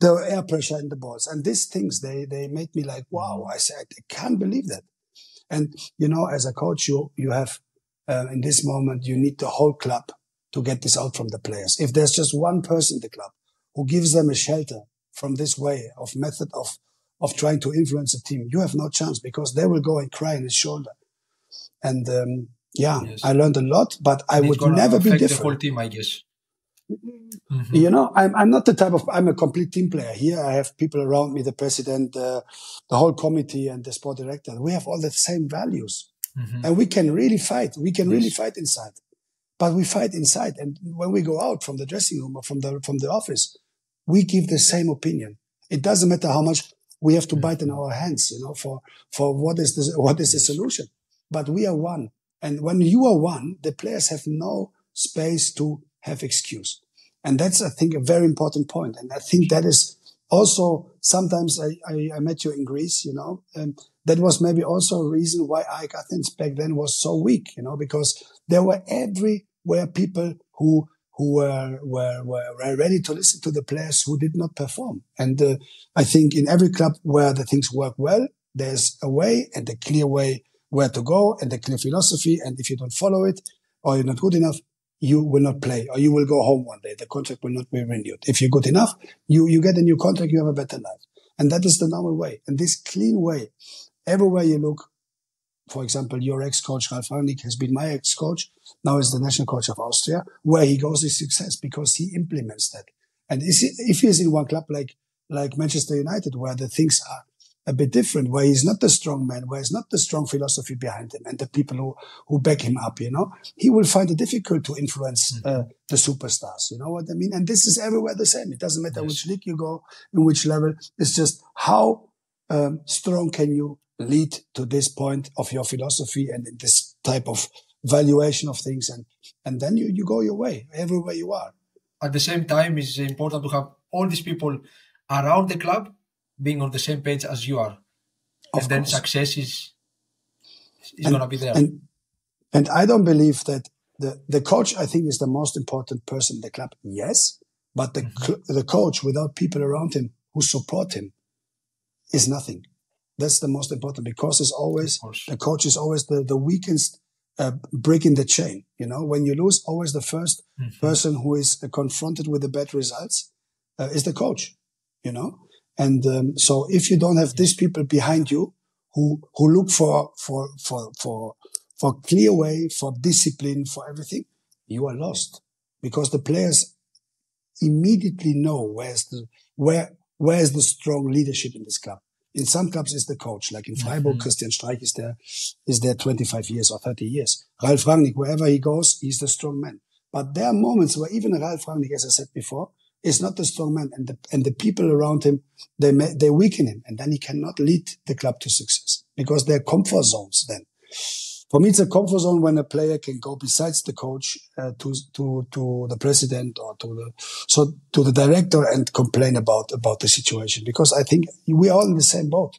the air pressure in the balls. And these things, they, they made me like, wow, I said, I can't believe that. And, you know, as a coach, you, you have, uh, in this moment, you need the whole club to get this out from the players. If there's just one person in the club who gives them a shelter from this way of method of, of trying to influence a team, you have no chance because they will go and cry on his shoulder. And, um, yeah, yes. I learned a lot, but I would never be different. The whole team, I guess. Mm-hmm. You know, I'm, I'm not the type of, I'm a complete team player. Here I have people around me, the president, uh, the whole committee and the sport director. We have all the same values mm-hmm. and we can really fight. We can yes. really fight inside, but we fight inside. And when we go out from the dressing room or from the, from the office, we give the same opinion. It doesn't matter how much we have to mm-hmm. bite in our hands, you know, for, for what is the, what is the solution, but we are one. And when you are one, the players have no space to have excuse. And that's, I think, a very important point. And I think that is also sometimes I, I, I met you in Greece, you know, and that was maybe also a reason why AEK Athens back then was so weak, you know, because there were everywhere people who who were, were, were ready to listen to the players who did not perform. And uh, I think in every club where the things work well, there's a way and a clear way where to go and the clear philosophy. And if you don't follow it or you're not good enough, you will not play or you will go home one day. The contract will not be renewed. If you're good enough, you, you get a new contract, you have a better life. And that is the normal way. And this clean way, everywhere you look, for example, your ex-coach Ralf Rangnick has been my ex-coach. Now is the national coach of Austria. Where he goes is success because he implements that. And if he is in one club like, like Manchester United, where the things are a bit different, where he's not the strong man, where he's not the strong philosophy behind him and the people who, who back him up, you know, he will find it difficult to influence mm-hmm. uh, the superstars. You know what I mean? And this is everywhere the same. It doesn't matter yes. which league you go, in which level. It's just how um, strong can you lead to this point of your philosophy and this type of valuation of things. And, and then you, you go your way everywhere you are. At the same time, it's important to have all these people around the club being on the same page as you are, of and then success is is going to be there. And, and I don't believe that the the coach. I think is the most important person in the club. Yes, but the mm-hmm. the coach without people around him who support him is nothing. That's the most important because it's always the coach is always the the weakest uh, break in the chain. You know, when you lose, always the 1st mm-hmm. person who is uh, confronted with the bad results uh, is the coach. You know, and um, so if you don't have these people behind you who, who look for, for, for, for, for clear way, for discipline, for everything, you are lost because the players immediately know where's the, where, where's the strong leadership in this club. In some clubs it's the coach, like in Freiburg, mm-hmm. Christian Streich is there, is there 25 years or 30 years. Ralf Rangnick, wherever he goes, he's the strong man. But there are moments where even Ralf Rangnick, as I said before, is not the strong man and the, and the people around him, they, they weaken him and then he cannot lead the club to success because they're comfort zones then. For me, it's a comfort zone when a player can go besides the coach uh, to to to the president or to the so to the director and complain about about the situation because I think we are all in the same boat.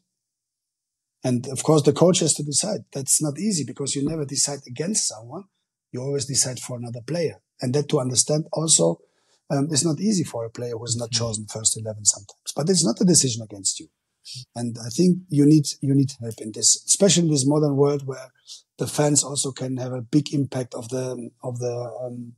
And of course, the coach has to decide. That's not easy because you never decide against someone. You always decide for another player, and that to understand also Um, it's not easy for a player who is not mm-hmm. chosen first 11 sometimes, but it's not a decision against you. And I think you need, you need help in this, especially in this modern world where the fans also can have a big impact of the, of the, um,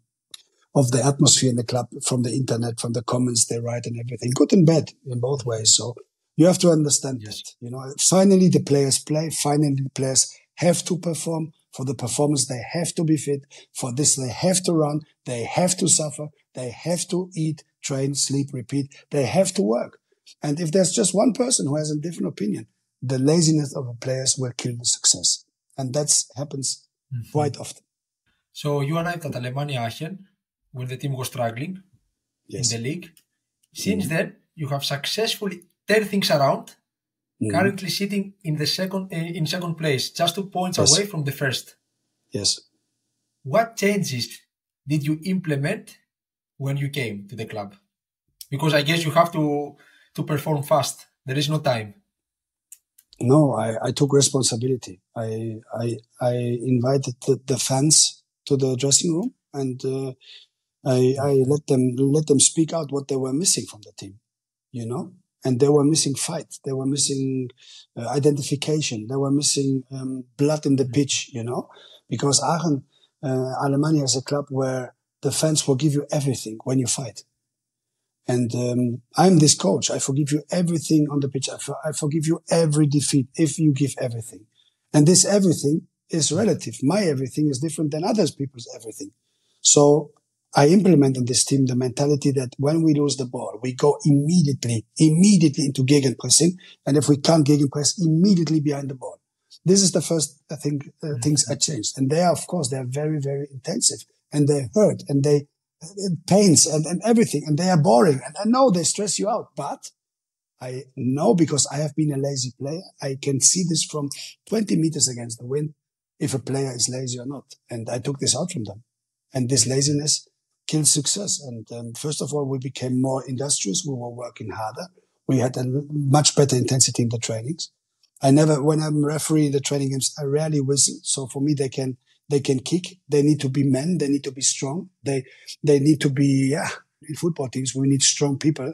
of the atmosphere in the club from the internet, from the comments they write and everything, good and bad in both ways. So you have to understand yes. that, you know, finally the players play, finally the players have to perform. For the performance, they have to be fit. For this, they have to run. They have to suffer. They have to eat, train, sleep, repeat. They have to work. And if there's just one person who has a different opinion, the laziness of the players will kill the success. And that happens mm-hmm. quite often. So you arrived at Alemannia Aachen when the team was struggling yes. in the league. Since mm then, you have successfully turned things around mm. currently sitting in the second eh, in second place, just two points yes. away from the first. Yes. What changes did you implement when you came to the club? Because I guess you have to to perform fast. There is no time. No, I, I took responsibility. I I I invited the, the fans to the dressing room and uh, I I let them let them speak out what they were missing from the team. You know, and they were missing fight. They were missing uh, identification. They were missing um, blood in the pitch, you know, because Aachen, uh, Alemannia is a club where the fans forgive you everything when you fight. And um, I'm this coach. I forgive you everything on the pitch. I, for, I forgive you every defeat if you give everything. And this everything is relative. My everything is different than others people's everything. So I implement in this team the mentality that when we lose the ball, we go immediately, immediately into gegenpressing. And if we can't gegenpress, immediately behind the ball. This is the first, I think, uh, mm-hmm. things I changed. And they are, of course, they're very, very intensive and they hurt and they, pains and, and everything and they are boring. And I know they stress you out, but I know because I have been a lazy player. I can see this from 20 meters against the wind if a player is lazy or not. And I took this out from them. And this laziness kill success. And um, first of all, we became more industrious. We were working harder. We had a much better intensity in the trainings. I never, when I'm refereeing the training games, I rarely whistle. So for me, they can, they can kick. They need to be men. They need to be strong. They, they need to be, yeah, in football teams, we need strong people.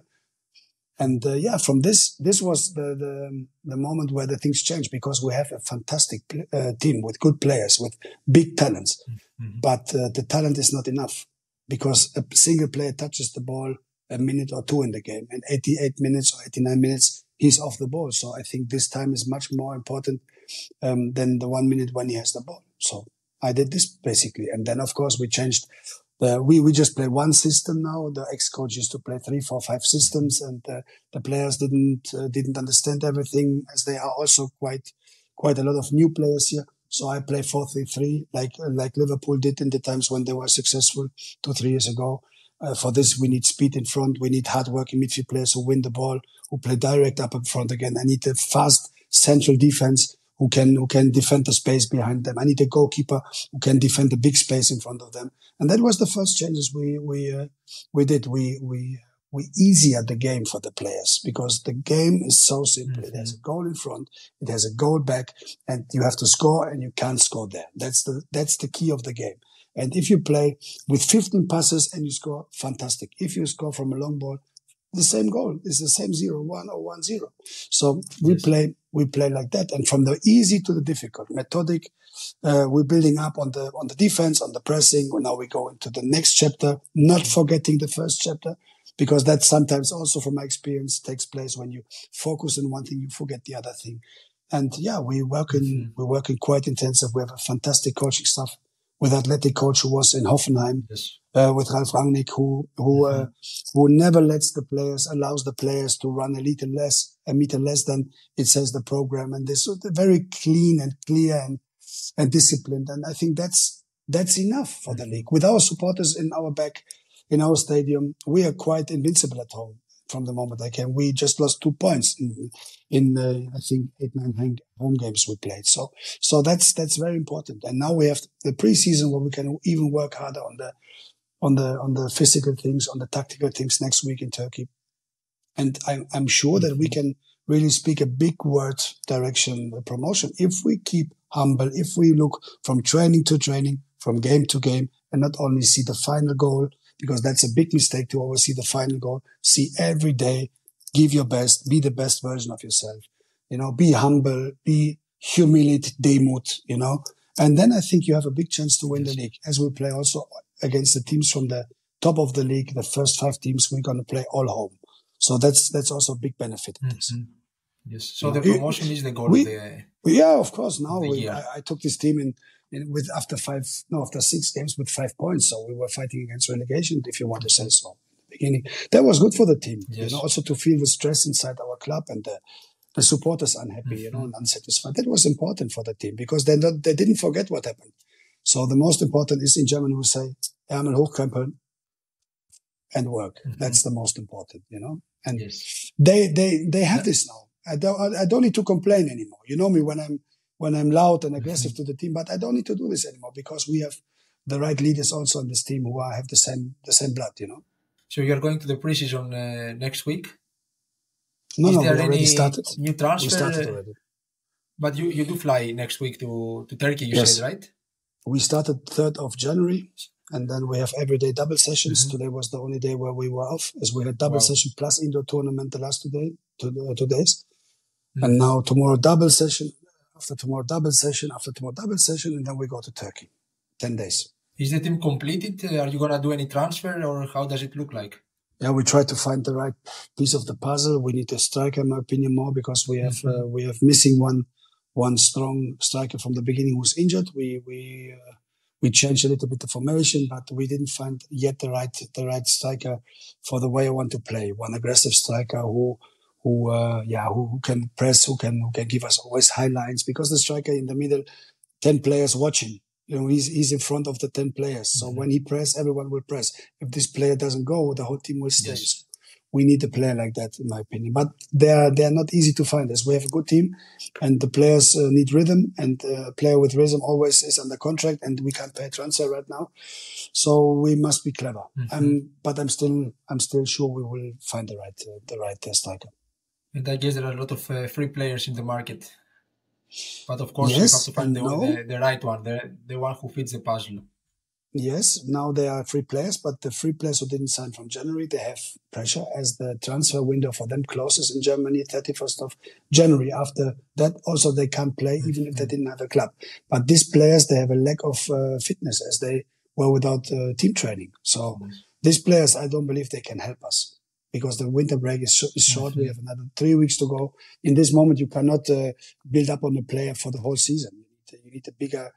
And uh, yeah, from this, this was the, the, the moment where the things changed because we have a fantastic uh, team with good players, with big talents. Mm-hmm. But uh, the talent is not enough because a single player touches the ball a minute or two in the game and 88 minutes or 89 minutes, he's off the ball. So I think this time is much more important um, than the one minute when he has the ball. So I did this basically. And then of course we changed the, we, we just play one system now. The ex-coach used to play three, four, five systems and uh, the players didn't, uh, didn't understand everything as they are also quite, quite a lot of new players here. So I play 4-3-3 like, like Liverpool did in the times when they were successful two, three years ago. Uh, for this, we need speed in front. We need hard-working midfield players who win the ball, who play direct up in front again. I need a fast central defense who can, who can defend the space behind them. I need a goalkeeper who can defend the big space in front of them. And that was the first changes we, we, uh, we did. We, we, we easier the game for the players because the game is so simple. Mm-hmm. It has a goal in front, it has a goal back, and you have to score and you can't score there. That's the that's the key of the game. And if you play with 15 passes and you score, fantastic. If you score from a long ball, the same goal is the same zero one or one zero. So we yes. play we play like that, and from the easy to the difficult, methodic. Uh, we're building up on the on the defense, on the pressing. Now we go into the next chapter, not forgetting the first chapter because that sometimes also from my experience takes place when you focus on one thing, you forget the other thing. And yeah, we work in, mm-hmm. we work in quite intensive. We have a fantastic coaching staff with athletic coach who was in Hoffenheim, yes. uh, with Ralf Rangnick, who, who, mm-hmm. uh, who never lets the players, allows the players to run a little less, a meter less than it says the program. And this is very clean and clear and, and disciplined. And I think that's, that's enough for the league. With our supporters in our back, in our stadium, we are quite invincible at home from the moment I came. We just lost two points in, in uh, I think eight, nine home games we played. So, so that's, that's very important. And now we have the preseason where we can even work harder on the, on the, on the physical things, on the tactical things next week in Turkey. And I'm, I'm sure that we can really speak a big word direction promotion if we keep humble, if we look from training to training, from game to game, and not only see the final goal because that's a big mistake to always see the final goal. See every day, give your best, be the best version of yourself. You know, be humble, be humility, demut, you know, and then I think you have a big chance to win the league as we play also against the teams from the top of the league. The first five teams we're going to play all home. So that's, that's also a big benefit. Mm-hmm. Yes. So the promotion is the goal. We, of the, yeah, of course. Now we, I, I, took this team in, with after five, no, after six games with five points. So we were fighting against relegation, if you want to say so. Beginning that was good for the team, yes. you know, also to feel the stress inside our club and the, the supporters unhappy, mm-hmm. you know, and unsatisfied. That was important for the team because they not, they didn't forget what happened. So the most important is in German we say Ärmel hochkrempeln and work. Mm-hmm. That's the most important, you know. And yes. they they they have yeah. this now. I don't I don't need to complain anymore. You know me when I'm when I'm loud and aggressive mm-hmm. to the team, but I don't need to do this anymore because we have the right leaders also in this team who are, have the same the same blood, you know. So you're going to the preseason uh, next week. No, Is no, we already started. New transfer. We started already. But you, you do fly next week to, to Turkey, you yes. said, right? We started 3rd of January and then we have everyday double sessions. Mm-hmm. Today was the only day where we were off as we had double wow. session plus indoor tournament the last two, day, two, uh, two days. Mm-hmm. And now tomorrow double session, after tomorrow double session, after tomorrow double session, and then we go to Turkey. 10 days. Is the team completed? Are you going to do any transfer or how does it look like? yeah, we try to find the right piece of the puzzle. We need a striker, in my opinion, more because we have mm-hmm. uh, we have missing one one strong striker from the beginning who's injured. We we uh, we changed a little bit the formation, but we didn't find yet the right the right striker for the way I want to play. One aggressive striker who who uh, yeah who, who can press, who can who can give us always high lines because the striker in the middle, ten players watching you know, he's, he's in front of the 10 players. So mm-hmm. when he press, everyone will press. If this player doesn't go, the whole team will stay. Yes. We need a player like that, in my opinion. But they are, they are not easy to find as we have a good team and the players uh, need rhythm and uh, a player with rhythm always is under contract and we can't pay transfer right now. So we must be clever. Mm-hmm. Um, but I'm still, I'm still sure we will find the right, uh, the right uh, striker. And I guess there are a lot of uh, free players in the market. But of course, yes, you have to find the, no. the, the, right one, the, the one who fits the puzzle. Yes, now they are free players, but the free players who didn't sign from January, they have pressure as the transfer window for them closes in Germany 31st of January. After that, also they can't play even if they didn't have a club. But these players, they have a lack of uh, fitness as they were without uh, team training. So these players, I don't believe they can help us because the winter break is, is short. Mm-hmm. We have another three weeks to go. In this moment, you cannot uh, build up on a player for the whole season. You need, you need a bigger,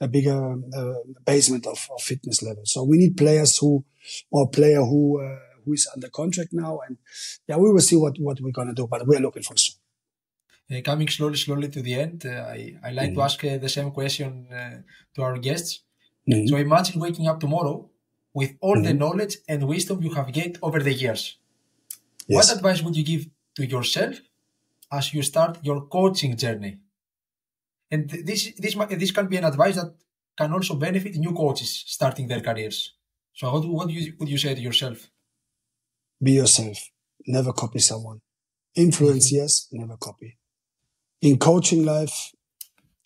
a bigger uh, basement of, of, fitness level. So we need players who, or player who, uh, who is under contract now. And yeah, we will see what, what we're going to do, but we're looking for some. Uh, coming slowly, slowly to the end, uh, I, I like mm-hmm. to ask uh, the same question uh, to our guests. Mm-hmm. So imagine waking up tomorrow with all the mm-hmm. knowledge and wisdom you have gained over the years. Yes. What advice would you give to yourself as you start your coaching journey? And this this this can be an advice that can also benefit new coaches starting their careers. So what, what you, would you say to yourself? Be yourself. Never copy someone. Influence, mm-hmm. yes, never copy. In coaching life,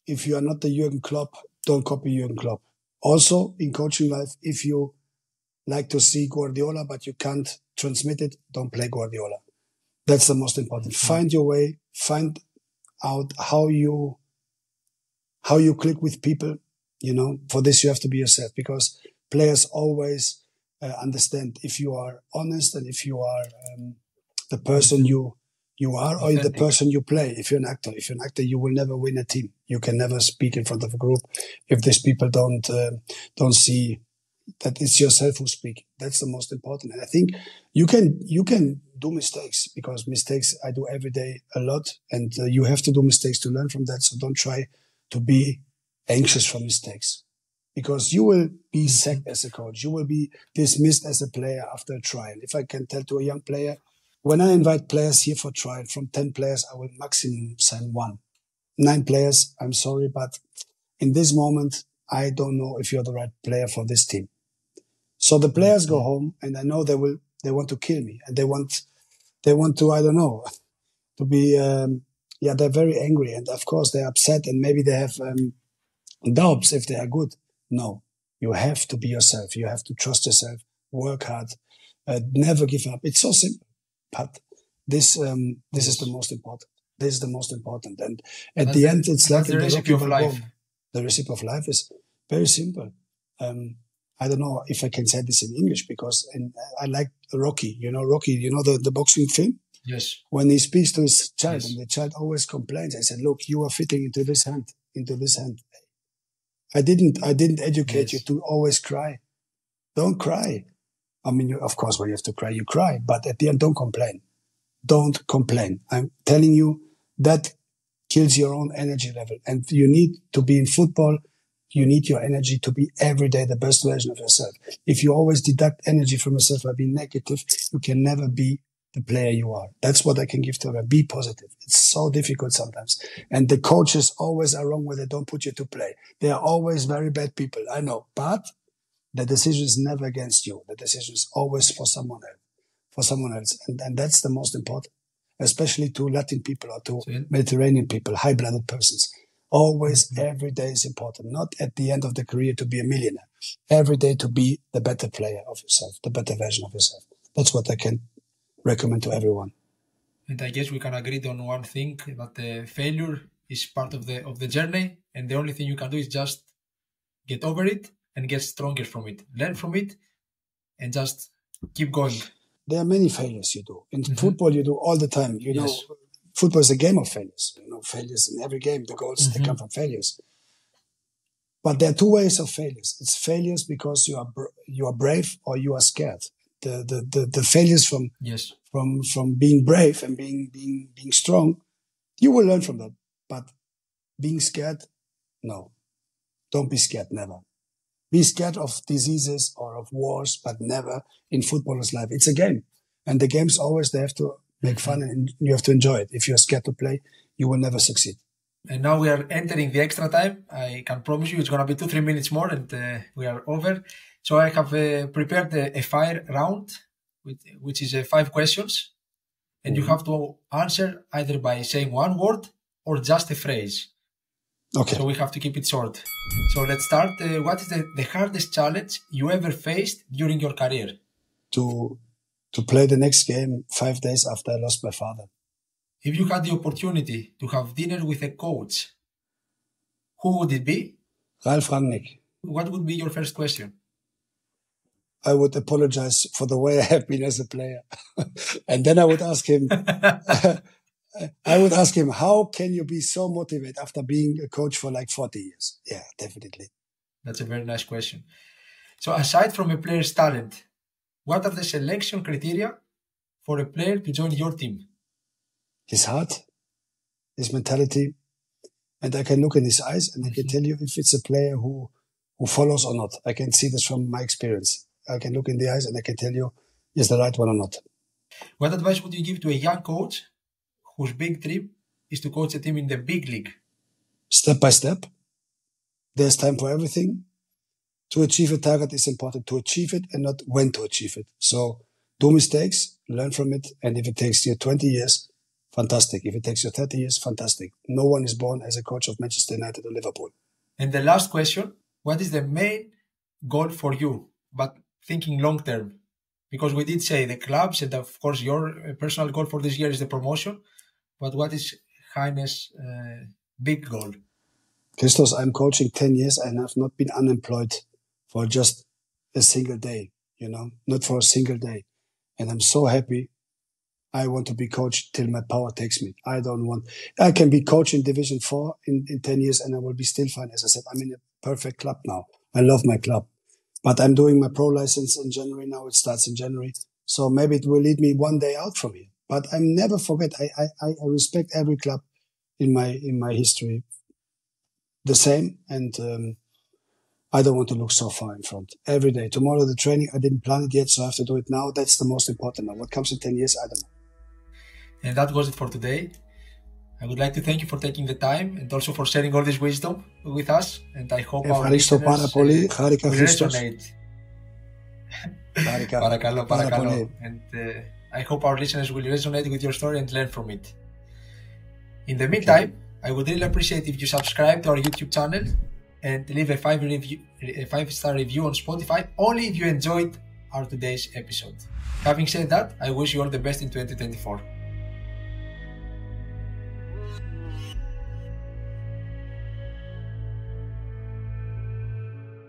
if you are not the Jurgen Klopp, don't copy Jurgen Klopp. Also, in coaching life, if you like to see Guardiola, but you can't transmit it, don't play Guardiola. That's the most important. Mm-hmm. Find your way, find out how you, how you click with people. You know, for this, you have to be yourself because players always uh, understand if you are honest and if you are um, the person you, you are or the person you play. If you're an actor, if you're an actor, you will never win a team. You can never speak in front of a group if these people don't, uh, don't see that it's yourself who speak. That's the most important. And I think you can you can do mistakes because mistakes I do every day a lot, and uh, you have to do mistakes to learn from that. So don't try to be anxious for mistakes because you will be sacked as a coach. You will be dismissed as a player after a trial. If I can tell to a young player, when I invite players here for trial, from 10 players, I will maximum send one. Nine players, I'm sorry, but in this moment, I don't know if you're the right player for this team. So the players go home and I know they will, they want to kill me and they want, they want to, I don't know, [laughs] to be, um, yeah, they're very angry and of course they're upset and maybe they have, um, doubts if they are good. No, you have to be yourself. You have to trust yourself. work hard, uh, never give up. It's so simple, but this um, this is the most important. This is the most important, and at the end, it's like the recipe of life. The recipe of life is very simple. Um, I don't know if I can say this in English because in, I like Rocky. You know, Rocky. You know the, the boxing film. Yes. When he speaks to his child, yes. and the child always complains, I said, "Look, you are fitting into this hand, into this hand. I didn't, I didn't educate yes. you to always cry. Don't cry. I mean, you, of course, when you have to cry, you cry, but at the end, don't complain. Don't complain. I'm telling you that kills your own energy level, and you need to be in football you need your energy to be every day the best version of yourself. If you always deduct energy from yourself by being negative, you can never be the player you are. That's what I can give to them. Be positive. It's so difficult sometimes. And the coaches always are wrong when they don't put you to play. They are always very bad people. I know, but the decision is never against you. The decision is always for someone else, for someone else. And, and that's the most important, especially to Latin people or to Mediterranean people, high blooded persons. Always, mm-hmm. every day is important. Not at the end of the career to be a millionaire. Every day to be the better player of yourself, the better version of yourself. That's what I can recommend to everyone. And I guess we can agree on one thing that the failure is part of the of the journey, and the only thing you can do is just get over it and get stronger from it. Learn from it, and just keep going. There are many failures you do in mm-hmm. football. You do all the time. You yes. know, football is a game of failures. You know, failures in every game. The goals mm-hmm. they come from failures. But there are two ways of failures. It's failures because you are br- you are brave or you are scared. The the the, the failures from yes from from being brave and being being being strong, you will learn from that. But being scared, no, don't be scared. Never be scared of diseases or of wars, but never in footballer's life. It's a game, and the games always they have to make fun and you have to enjoy it. If you're scared to play, you will never succeed. And now we are entering the extra time. I can promise you it's going to be two, three minutes more and uh, we are over. So I have uh, prepared a, a, fire round, with, which is uh, five questions. And mm-hmm. you have to answer either by saying one word or just a phrase. Okay. So we have to keep it short. So let's start. Uh, what is the, the hardest challenge you ever faced during your career? To to play the next game five days after I lost my father. If you had the opportunity to have dinner with a coach, who would it be? Ralf Rangnick. What would be your first question? I would apologize for the way [laughs] I have been as a player. [laughs] and then I would ask him, [laughs] I would ask him, how can you be so motivated after being a coach for like 40 years? Yeah, definitely. That's a very nice question. So aside from a player's talent, what are the selection criteria for a player to join your team? His heart, his mentality, and I can look in his eyes and I can mm-hmm. tell you if it's a player who who follows or not. I can see this from my experience. I can look in the eyes and I can tell you is the right one or not. What advice would you give to a young coach whose big dream is to coach a team in the big league? Step by step. There's time for everything to achieve a target is important to achieve it and not when to achieve it. So do mistakes, learn from it. And if it takes you 20 years, fantastic. If it takes you 30 years, fantastic. No one is born as a coach of Manchester United or Liverpool. And the last question, what is the main goal for you? But thinking long term, because we did say the clubs and of course your personal goal for this year is the promotion. But what is Heiner's uh, big goal? Christos, I'm coaching 10 years and I've not been unemployed for just a single day, you know, not for a single day. And I'm so happy. I want to be coached till my power takes me. I don't want, I can be coach in division four in, in 10 years and I will be still fine. As I said, I'm in a perfect club now. I love my club, but I'm doing my pro license in January now. It starts in January. So maybe it will lead me one day out from here, but I never forget. I, I, I respect every club in my, in my history the same. And, um, I don't want to look so far in front every day. Tomorrow, the training, I didn't plan it yet, so I have to do it now. That's the most important now. What comes in 10 years, I don't know. And that was it for today. I would like to thank you for taking the time and also for sharing all this wisdom with us. And I hope our listeners πάρα πολύ. Χάρηκα will resonate. παρακαλώ, παρακαλώ. [laughs] And uh, I hope our listeners will resonate with your story and learn from it. In the meantime, okay. I would really appreciate if you subscribe to our YouTube channel and leave a five review, a five star review on Spotify only if you enjoyed our today's episode. Having said that, I wish you all the best in 2024.